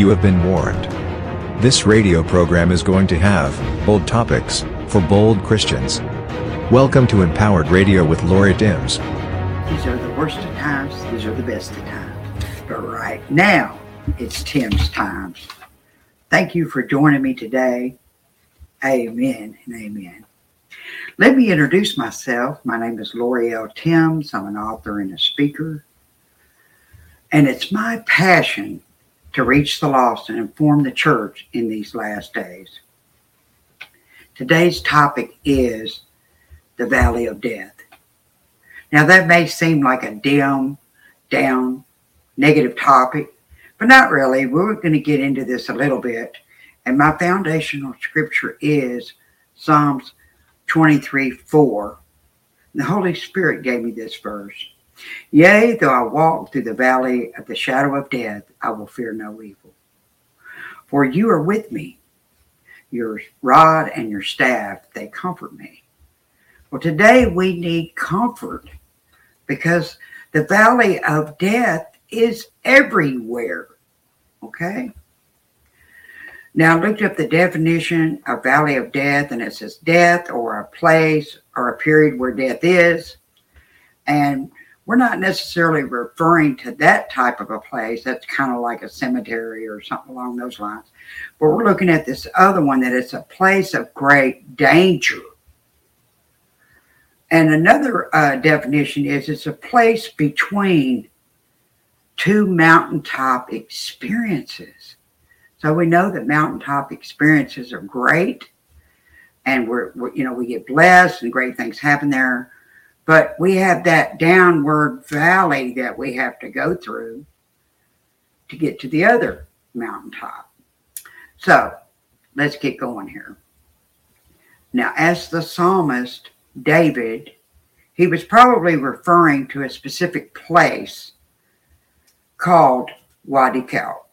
You have been warned. This radio program is going to have bold topics for bold Christians. Welcome to Empowered Radio with Lori Timms. These are the worst of times, these are the best of times. But right now, it's Tim's times. Thank you for joining me today. Amen and amen. Let me introduce myself. My name is Lori L. Timms. I'm an author and a speaker. And it's my passion to reach the lost and inform the church in these last days. Today's topic is the Valley of Death. Now, that may seem like a dim, down, negative topic, but not really. We're going to get into this a little bit. And my foundational scripture is Psalms 23 4. The Holy Spirit gave me this verse. Yea, though I walk through the valley of the shadow of death, I will fear no evil. For you are with me. Your rod and your staff, they comfort me. Well, today we need comfort because the valley of death is everywhere. Okay? Now, I looked up the definition of valley of death, and it says death or a place or a period where death is. And we're not necessarily referring to that type of a place. That's kind of like a cemetery or something along those lines. But we're looking at this other one that it's a place of great danger. And another uh, definition is it's a place between two mountaintop experiences. So we know that mountaintop experiences are great, and we're, we're, you know we get blessed and great things happen there. But we have that downward valley that we have to go through to get to the other mountaintop. So let's get going here. Now, as the psalmist David, he was probably referring to a specific place called Wadi Kal.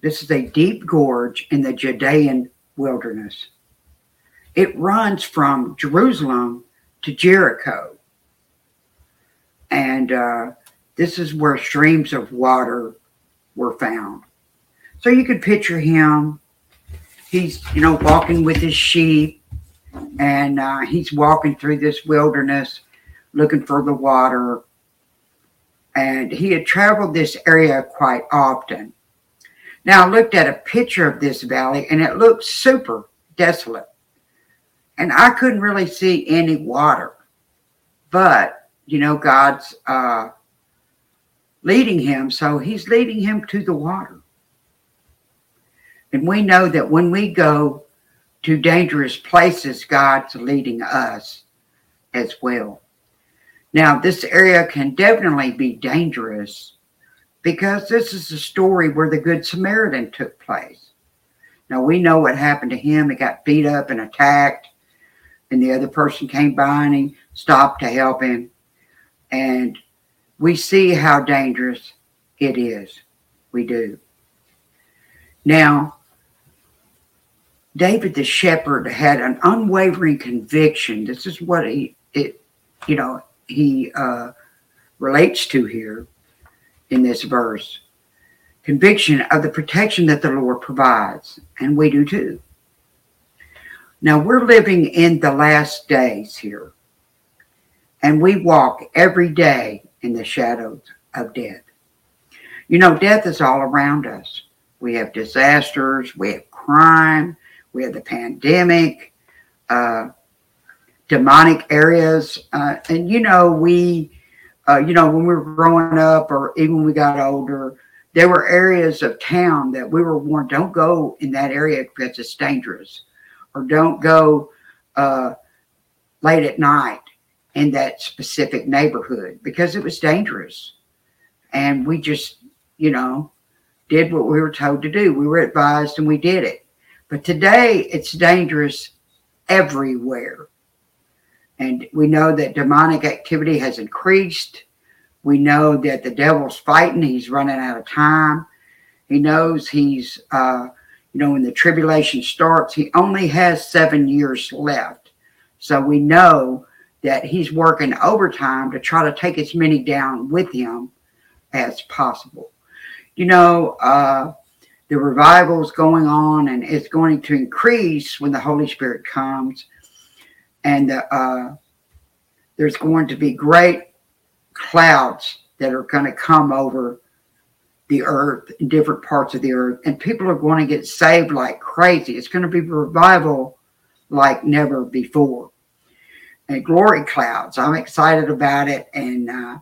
This is a deep gorge in the Judean wilderness. It runs from Jerusalem to Jericho. And uh, this is where streams of water were found. So you could picture him. He's, you know, walking with his sheep and uh, he's walking through this wilderness looking for the water. And he had traveled this area quite often. Now I looked at a picture of this valley and it looked super desolate. And I couldn't really see any water. But, you know, God's uh, leading him. So he's leading him to the water. And we know that when we go to dangerous places, God's leading us as well. Now, this area can definitely be dangerous because this is a story where the Good Samaritan took place. Now, we know what happened to him. He got beat up and attacked, and the other person came by and he stopped to help him. And we see how dangerous it is. We do. Now, David the shepherd had an unwavering conviction. This is what he, it, you know, he uh, relates to here in this verse conviction of the protection that the Lord provides, and we do too. Now we're living in the last days here, and we walk every day in the shadows of death. You know, death is all around us. We have disasters, we have crime, we have the pandemic, uh, demonic areas, uh, and you know we uh, you know, when we were growing up or even when we got older, there were areas of town that we were warned don't go in that area because it's dangerous, or don't go uh, late at night in that specific neighborhood because it was dangerous. And we just, you know, did what we were told to do. We were advised and we did it. But today it's dangerous everywhere. And we know that demonic activity has increased. We know that the devil's fighting. He's running out of time. He knows he's, uh, you know, when the tribulation starts, he only has seven years left. So we know that he's working overtime to try to take as many down with him as possible. You know, uh, the revival is going on and it's going to increase when the Holy Spirit comes. And uh, there's going to be great clouds that are going to come over the earth different parts of the earth, and people are going to get saved like crazy. It's going to be revival like never before. And glory clouds, I'm excited about it, and uh,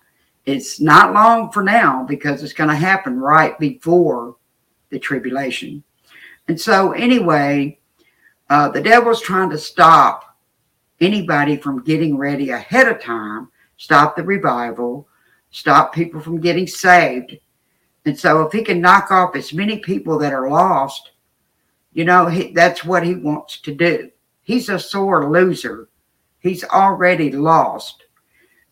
it's not long for now because it's going to happen right before the tribulation. And so, anyway, uh, the devil's trying to stop anybody from getting ready ahead of time, stop the revival, stop people from getting saved. And so, if he can knock off as many people that are lost, you know, he, that's what he wants to do. He's a sore loser. He's already lost.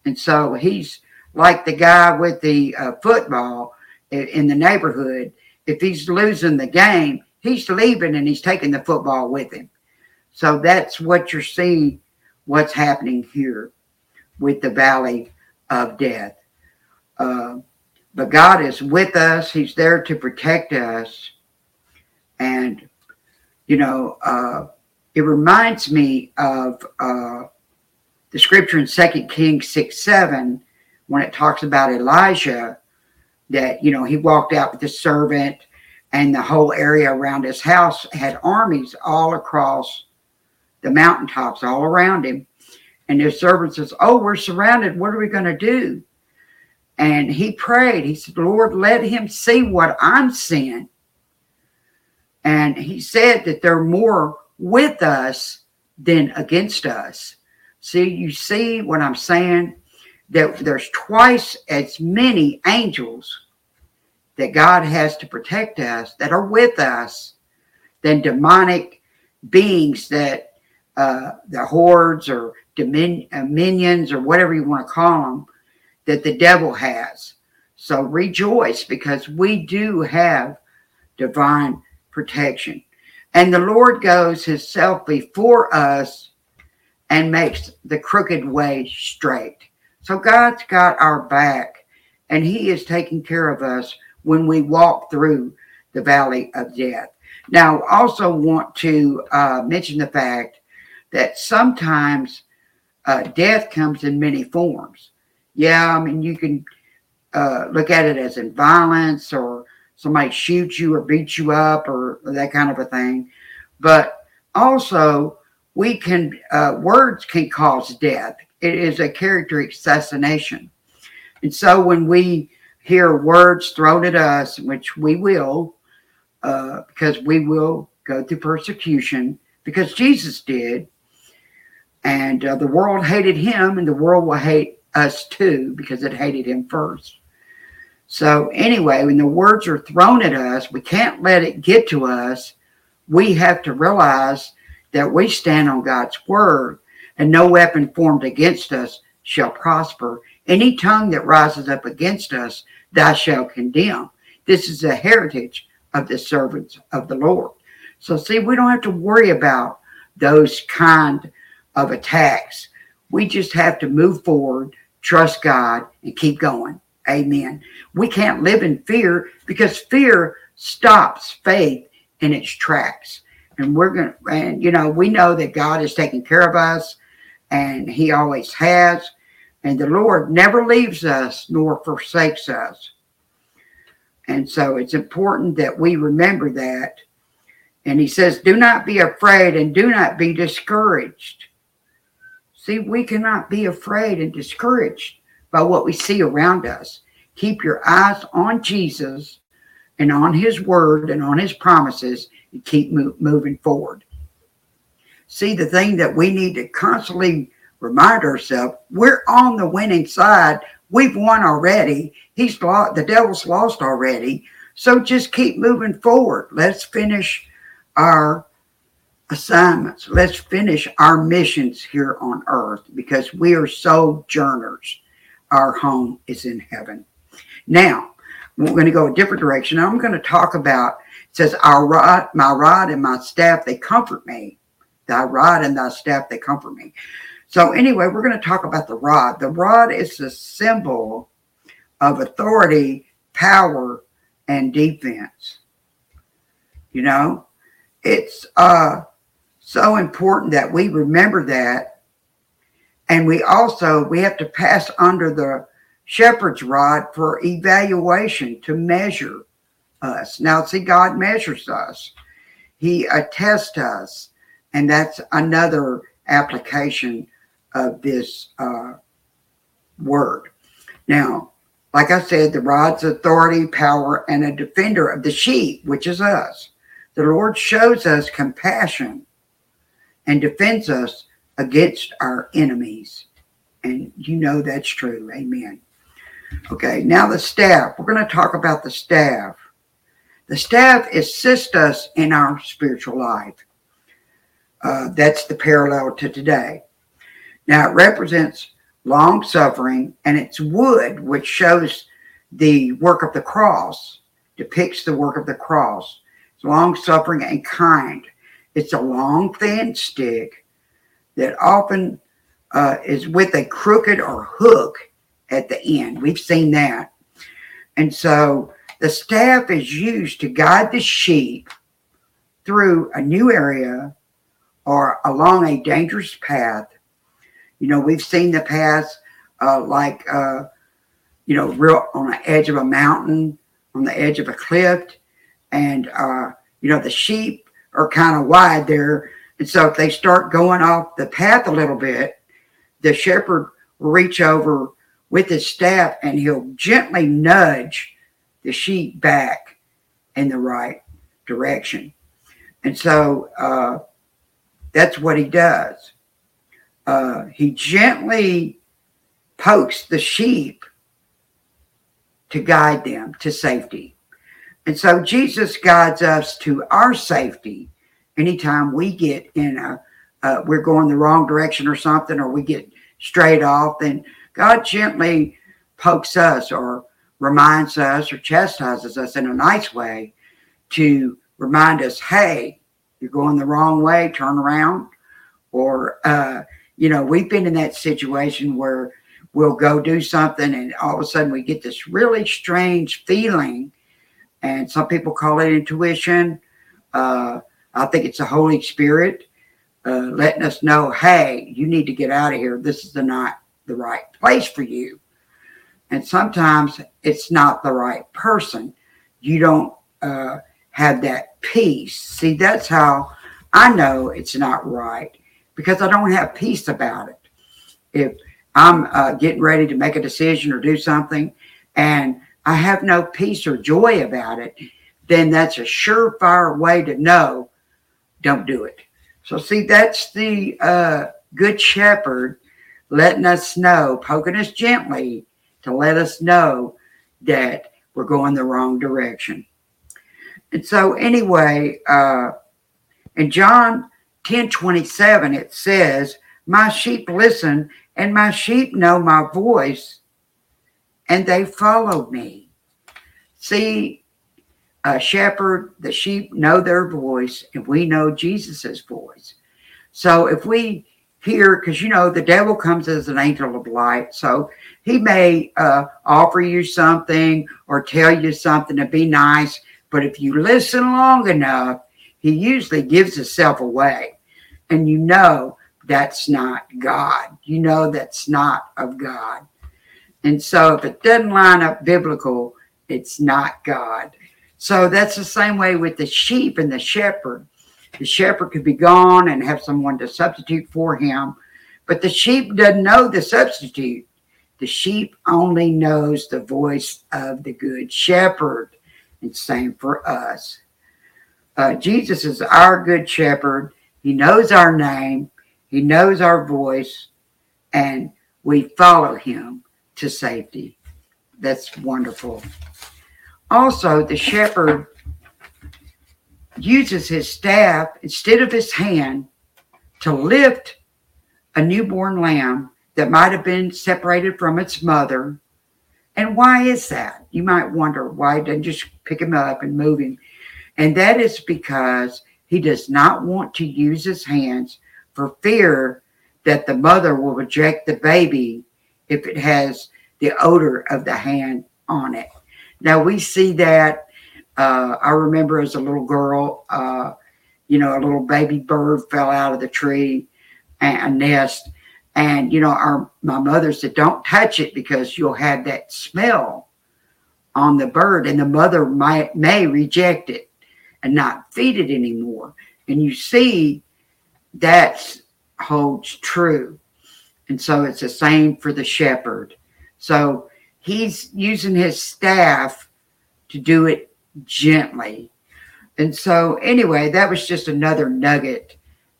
And so, he's like the guy with the uh, football in the neighborhood. If he's losing the game, he's leaving and he's taking the football with him. So that's what you're seeing, what's happening here with the valley of death. Uh, but God is with us. He's there to protect us. And, you know, uh, it reminds me of uh, the scripture in Second Kings 6 7 when it talks about Elijah that, you know, he walked out with the servant and the whole area around his house had armies all across the mountaintops, all around him. And his servant says, Oh, we're surrounded. What are we going to do? And he prayed. He said, Lord, let him see what I'm seeing. And he said that they're more with us than against us. See, you see what I'm saying? That there's twice as many angels that God has to protect us that are with us than demonic beings that uh, the hordes or domin- uh, minions or whatever you want to call them that the devil has. So rejoice because we do have divine protection. And the Lord goes himself before us and makes the crooked way straight. So God's got our back and he is taking care of us when we walk through the valley of death. Now, I also want to uh, mention the fact that sometimes uh, death comes in many forms yeah, I mean, you can uh, look at it as in violence or somebody shoots you or beats you up or that kind of a thing. But also, we can, uh, words can cause death. It is a character assassination. And so when we hear words thrown at us, which we will, uh, because we will go through persecution, because Jesus did, and uh, the world hated him, and the world will hate us too because it hated him first. So, anyway, when the words are thrown at us, we can't let it get to us. We have to realize that we stand on God's word, and no weapon formed against us shall prosper. Any tongue that rises up against us, thou shalt condemn. This is the heritage of the servants of the Lord. So, see, we don't have to worry about those kind of attacks. We just have to move forward trust God, and keep going. Amen. We can't live in fear because fear stops faith in its tracks. And we're going to, and you know, we know that God is taking care of us and He always has. And the Lord never leaves us nor forsakes us. And so it's important that we remember that. And He says, Do not be afraid and do not be discouraged. See, we cannot be afraid and discouraged by what we see around us. Keep your eyes on Jesus and on his word and on his promises and keep moving forward. See, the thing that we need to constantly remind ourselves we're on the winning side. We've won already. He's lost, the devil's lost already. So just keep moving forward. Let's finish our assignments. Let's finish our missions here on earth because we are sojourners. Our home is in heaven. Now, we're going to go a different direction. I'm going to talk about it says, Our rod, my rod and my staff, they comfort me. Thy rod and thy staff, they comfort me. So, anyway, we're going to talk about the rod. The rod is a symbol of authority, power, and defense. You know, it's uh, so important that we remember that. And we also, we have to pass under the shepherd's rod for evaluation to measure us. Now, see, God measures us. He attests us. And that's another application of this uh, word. Now, like I said, the rod's authority, power, and a defender of the sheep, which is us. The Lord shows us compassion and defends us against our enemies. And you know that's true. Amen. Okay, now the staff. We're going to talk about the staff. The staff assists us in our spiritual life. Uh, that's the parallel to today. Now, it represents long suffering, and it's wood, which shows the work of the cross, depicts the work of the cross. It's long suffering and kind. It's a long, thin stick that often uh, is with a crooked or hook at the end. We've seen that. And so the staff is used to guide the sheep through a new area or along a dangerous path. You know, we've seen the paths uh, like, uh, you know, real on the edge of a mountain, on the edge of a cliff. And, uh, you know, the sheep are kind of wide there. And so if they start going off the path a little bit, the shepherd will reach over with his staff and he'll gently nudge the sheep back in the right direction. And so uh, that's what he does. Uh, he gently pokes the sheep to guide them to safety. And so Jesus guides us to our safety anytime we get in a, uh, we're going the wrong direction or something, or we get straight off, then God gently pokes us or reminds us or chastises us in a nice way to remind us, hey, you're going the wrong way, turn around. Or, uh, you know, we've been in that situation where we'll go do something and all of a sudden we get this really strange feeling. And some people call it intuition. Uh, I think it's the Holy Spirit uh, letting us know, hey, you need to get out of here. This is the not the right place for you. And sometimes it's not the right person. You don't uh, have that peace. See, that's how I know it's not right because I don't have peace about it. If I'm uh, getting ready to make a decision or do something and I have no peace or joy about it, then that's a surefire way to know don't do it. So, see, that's the uh, good shepherd letting us know, poking us gently to let us know that we're going the wrong direction. And so, anyway, uh, in John 10 27, it says, My sheep listen, and my sheep know my voice, and they follow me. See, a shepherd, the sheep know their voice, and we know Jesus's voice. So if we hear, because you know, the devil comes as an angel of light, so he may uh, offer you something or tell you something to be nice but if you listen long enough, he usually gives himself away. And you know that's not God. You know that's not of God. And so if it doesn't line up biblical, it's not God. So that's the same way with the sheep and the shepherd. The shepherd could be gone and have someone to substitute for him, but the sheep doesn't know the substitute. The sheep only knows the voice of the good shepherd. And same for us. Uh, Jesus is our good shepherd. He knows our name, He knows our voice, and we follow Him to safety. That's wonderful. Also, the shepherd uses his staff instead of his hand to lift a newborn lamb that might have been separated from its mother and why is that? You might wonder why doesn't just pick him up and move him. And that is because he does not want to use his hands for fear that the mother will reject the baby if it has the odor of the hand on it. Now we see that Uh, I remember as a little girl, uh, you know, a little baby bird fell out of the tree and a nest. And, you know, our my mother said, don't touch it because you'll have that smell on the bird and the mother might may reject it and not feed it anymore. And you see that holds true. And so it's the same for the shepherd. So he's using his staff to do it gently. And so, anyway, that was just another nugget.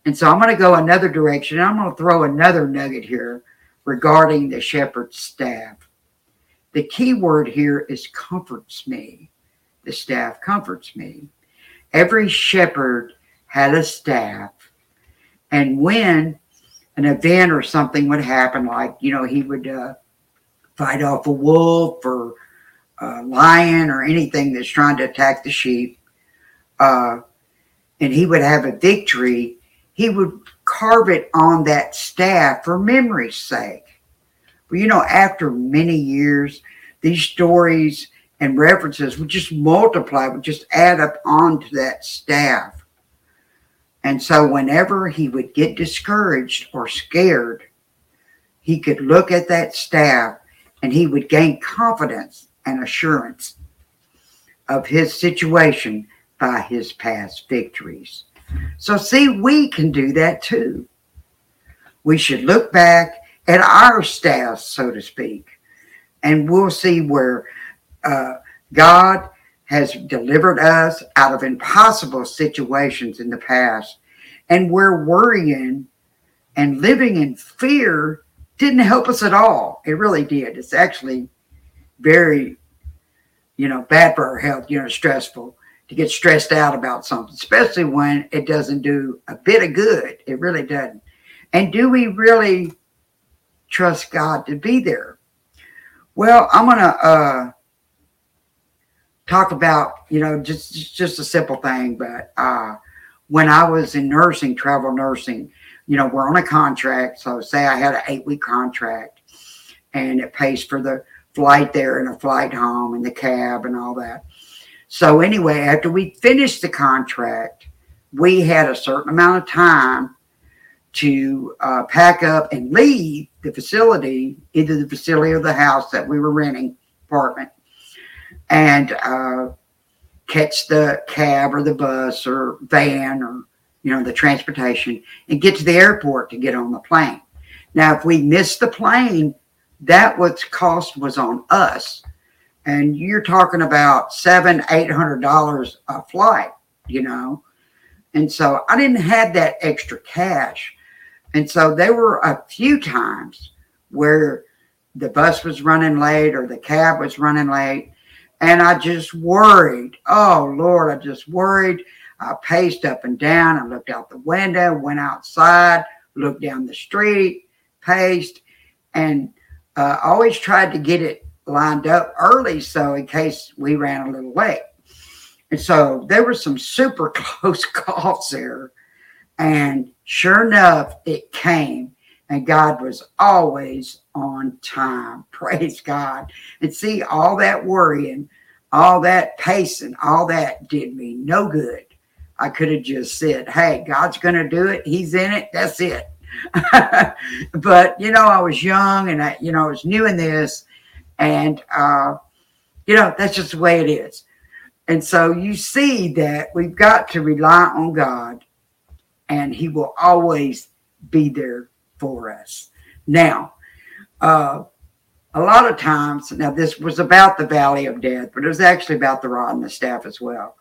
And so I'm going to go another direction. I'm going to throw another nugget here regarding the shepherd's staff. The key word here is comforts me. The staff comforts me. Every shepherd had a staff. And when an event or something would happen, like, you know, he would uh, fight off a wolf or a lion or anything that's trying to attack the sheep, uh, and he would have a victory, he would carve it on that staff for memory's sake. But you know, after many years, these stories and references would just multiply, would just add up onto that staff. And so, whenever he would get discouraged or scared, he could look at that staff and he would gain confidence and assurance of his situation by his past victories. So, see, we can do that too. We should look back at our staff, so to speak, and we'll see where uh, God has delivered us out of impossible situations in the past, and where worrying and living in fear didn't help us at all. It really did. It's actually very, you know, bad for our health, you know, stressful to get stressed out about something, especially when it doesn't do a bit of good. It really doesn't. And do we really trust God to be there? Well, I'm going to uh, talk about, you know, just just a simple thing, but uh, when I was in nursing, travel nursing, you know, we're on a contract. So say I had an eight week contract and it pays for the flight there and a flight home and the cab and all that. So anyway, after we finished the contract, we had a certain amount of time to uh, pack up and leave the facility, either the facility or the house that we were renting apartment, and uh, catch the cab or the bus or van or you know, the transportation and get to the airport to get on the plane. Now, if we missed the plane, that was cost was on us. And you're talking about seven, eight hundred dollars a flight, you know. And so I didn't have that extra cash. And so there were a few times where the bus was running late or the cab was running late. And I just worried. Oh, Lord, I just worried I paced up and down. I looked out the window, went outside, looked down the street, paced, and uh, always tried to get it lined up early so in case we ran a little late. And so there were some super close calls there. And sure enough, it came. And God was always on time. Praise God. And see, all that worrying, all that pacing, all that did me no good. I could have just said, hey, God's going to do it. He's in it. That's it. but, you know, I was young and I, you know, I was new in this. And, uh, you know, that's just the way it is. And so you see that we've got to rely on God and He will always be there for us. Now, uh, a lot of times, now this was about the valley of death, but it was actually about the rod and the staff as well.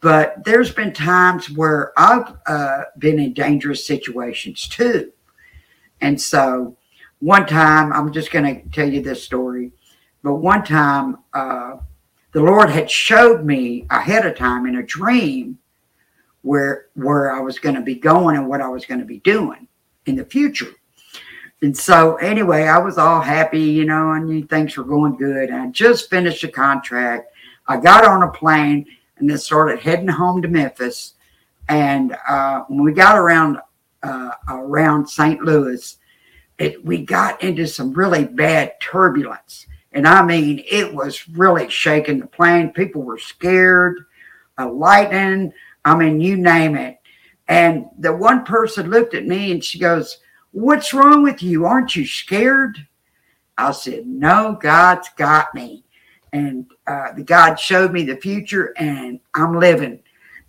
But there's been times where I've uh, been in dangerous situations too. And so one time, I'm just going to tell you this story, but one time, uh, the Lord had showed me ahead of time in a dream where where I was going to be going and what I was going to be doing in the future. And so anyway, I was all happy, you know, knew things were going good. I just finished a contract. I got on a plane and then started heading home to Memphis. And uh, when we got around uh, around St. Louis, it, we got into some really bad turbulence. And I mean, it was really shaking the plane. People were scared, lightning. I mean, you name it. And the one person looked at me and she goes, What's wrong with you? Aren't you scared? I said, No, God's got me. And uh, the God showed me the future and I'm living.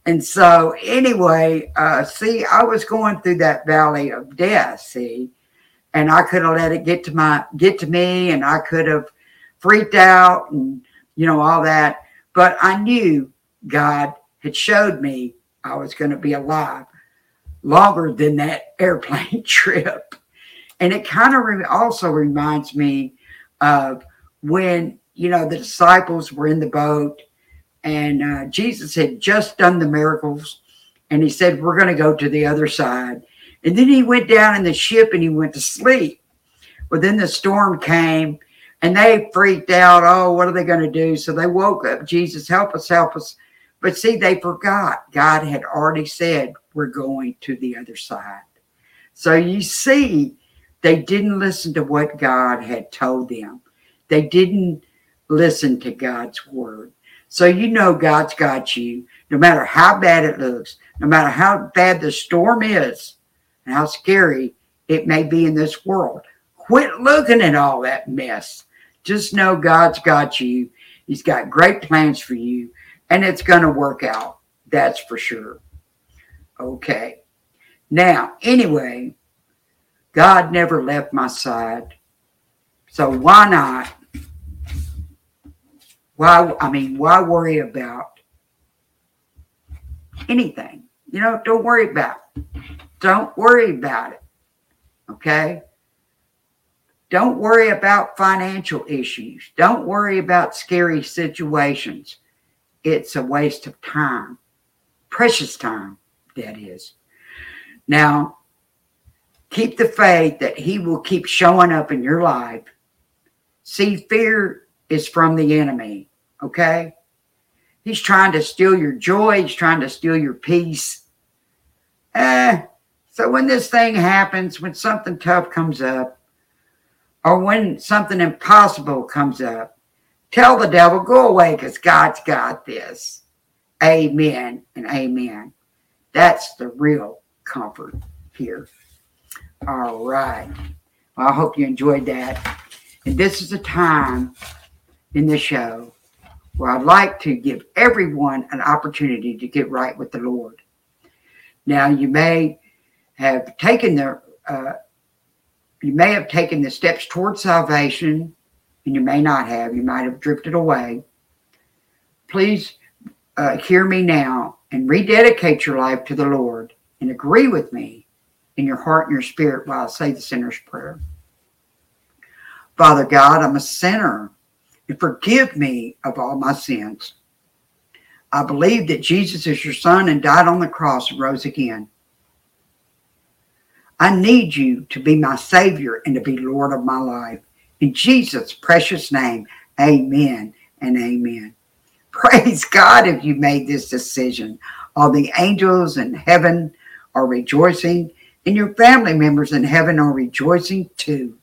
And so, anyway, uh, see, I was going through that valley of death, see, and I could have let it get to my get to me, and I could have freaked out and you know all that. But I knew God had showed me I was going to be alive longer than that airplane trip. And it kind of re- also reminds me of when, you know, the disciples were in the boat and uh, Jesus had just done the miracles. And he said, We're going to go to the other side. And then he went down in the ship and he went to sleep. Well, then the storm came and they freaked out. Oh, what are they going to do? So they woke up. Jesus, help us, help us. But see, they forgot. God had already said, We're going to the other side. So you see, they didn't listen to what God had told them, they didn't listen to God's word. So you know God's got you, no matter how bad it looks, no matter how bad the storm is, and how scary it may be in this world. Quit looking at all that mess. Just know God's got you. He's got great plans for you and it's going to work out. That's for sure. Okay. Now, anyway, God never left my side. So why not? Why, I mean, why worry about anything? You know, don't worry about it. Don't worry about it. Okay? Don't worry about financial issues. Don't worry about scary situations it's a waste of time, precious time, that is. Now, keep the faith that He will keep showing up in your life. See, fear is from the enemy, okay? He's trying to steal your joy, he's trying to steal your peace. Eh, so when this thing happens, when something tough comes up, or when something impossible comes up, Tell the devil, go away because God's got this. Amen and amen. That's the real comfort here. All right. Well, I hope you enjoyed that. And this is a time in the show where I'd like to give everyone an opportunity to get right with the Lord. Now, you may have taken the uh, you may have taken the steps towards salvation and you may not have, you might have drifted away. Please uh, hear me now and rededicate your life to the Lord and agree with me in your heart and your spirit while I say the sinner's prayer. Father God, I'm a sinner and forgive me of all my sins. I believe that Jesus is your son and died on the cross and rose again. I need you to be my Savior and to be Lord of my life. In Jesus' precious name, amen and amen. Praise God if you made this decision. All the angels in heaven are rejoicing, and your family members in heaven are rejoicing too.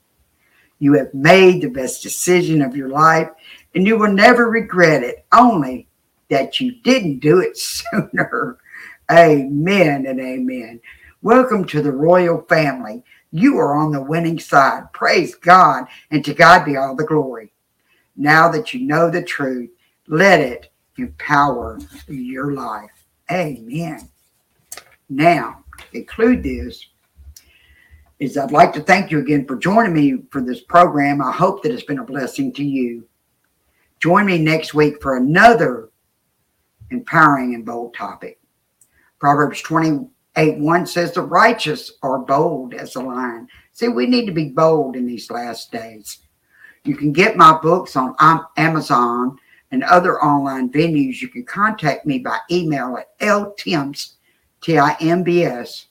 You have made the best decision of your life, and you will never regret it, only that you didn't do it sooner. Amen and amen. Welcome to the royal family. You are on the winning side. Praise God, and to God be all the glory. Now that you know the truth, let it empower your life. Amen. Now, to conclude this, is I'd like to thank you again for joining me for this program. I hope that it's been a blessing to you. Join me next week for another empowering and bold topic. Proverbs 20 8 1 says, The righteous are bold as a lion. See, we need to be bold in these last days. You can get my books on Amazon and other online venues. You can contact me by email at ltimbs, T-I-M-B-S,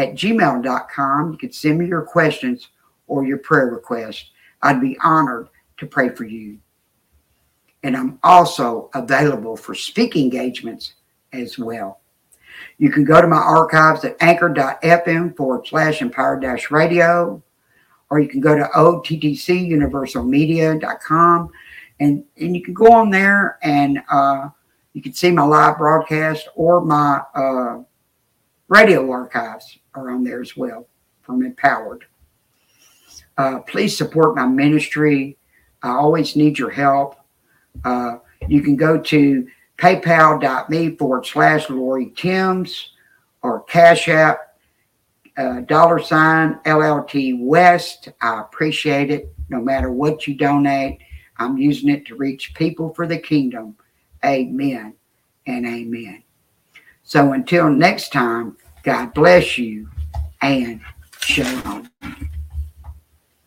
at gmail.com. You can send me your questions or your prayer requests. I'd be honored to pray for you. And I'm also available for speaking engagements as well. You can go to my archives at anchor.fm forward slash empowered radio, or you can go to ottcuniversalmedia.com and, and you can go on there and uh, you can see my live broadcast or my uh, radio archives are on there as well from Empowered. Uh, please support my ministry. I always need your help. Uh, you can go to paypal.me forward slash Lori Timms or Cash App uh, dollar sign LLT West. I appreciate it. No matter what you donate, I'm using it to reach people for the kingdom. Amen and amen. So until next time, God bless you and shalom.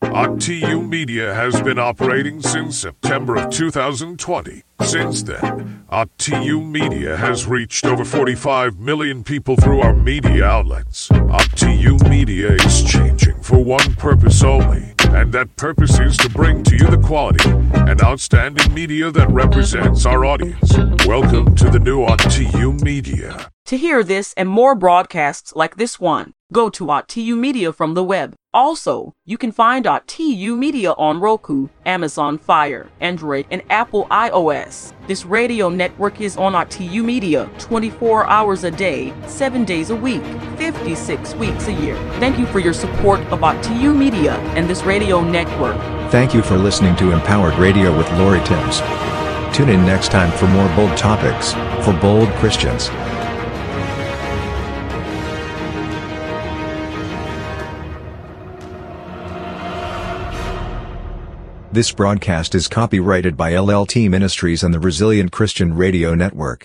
OTU Media has been operating since September of 2020. Since then, OTU Media has reached over 45 million people through our media outlets. OTU Media is changing for one purpose only, and that purpose is to bring to you the quality and outstanding media that represents our audience. Welcome to the new OTU Media. To hear this and more broadcasts like this one, go to OTU Media from the web. Also, you can find OTU Media on Roku, Amazon Fire, Android, and Apple iOS. This radio network is on OTU Media 24 hours a day, 7 days a week, 56 weeks a year. Thank you for your support of OTU Media and this radio network. Thank you for listening to Empowered Radio with Lori Timms. Tune in next time for more bold topics for bold Christians. This broadcast is copyrighted by LLT Ministries and the Resilient Christian Radio Network.